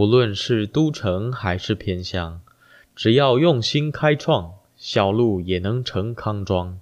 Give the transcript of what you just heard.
不论是都城还是偏乡，只要用心开创，小路也能成康庄。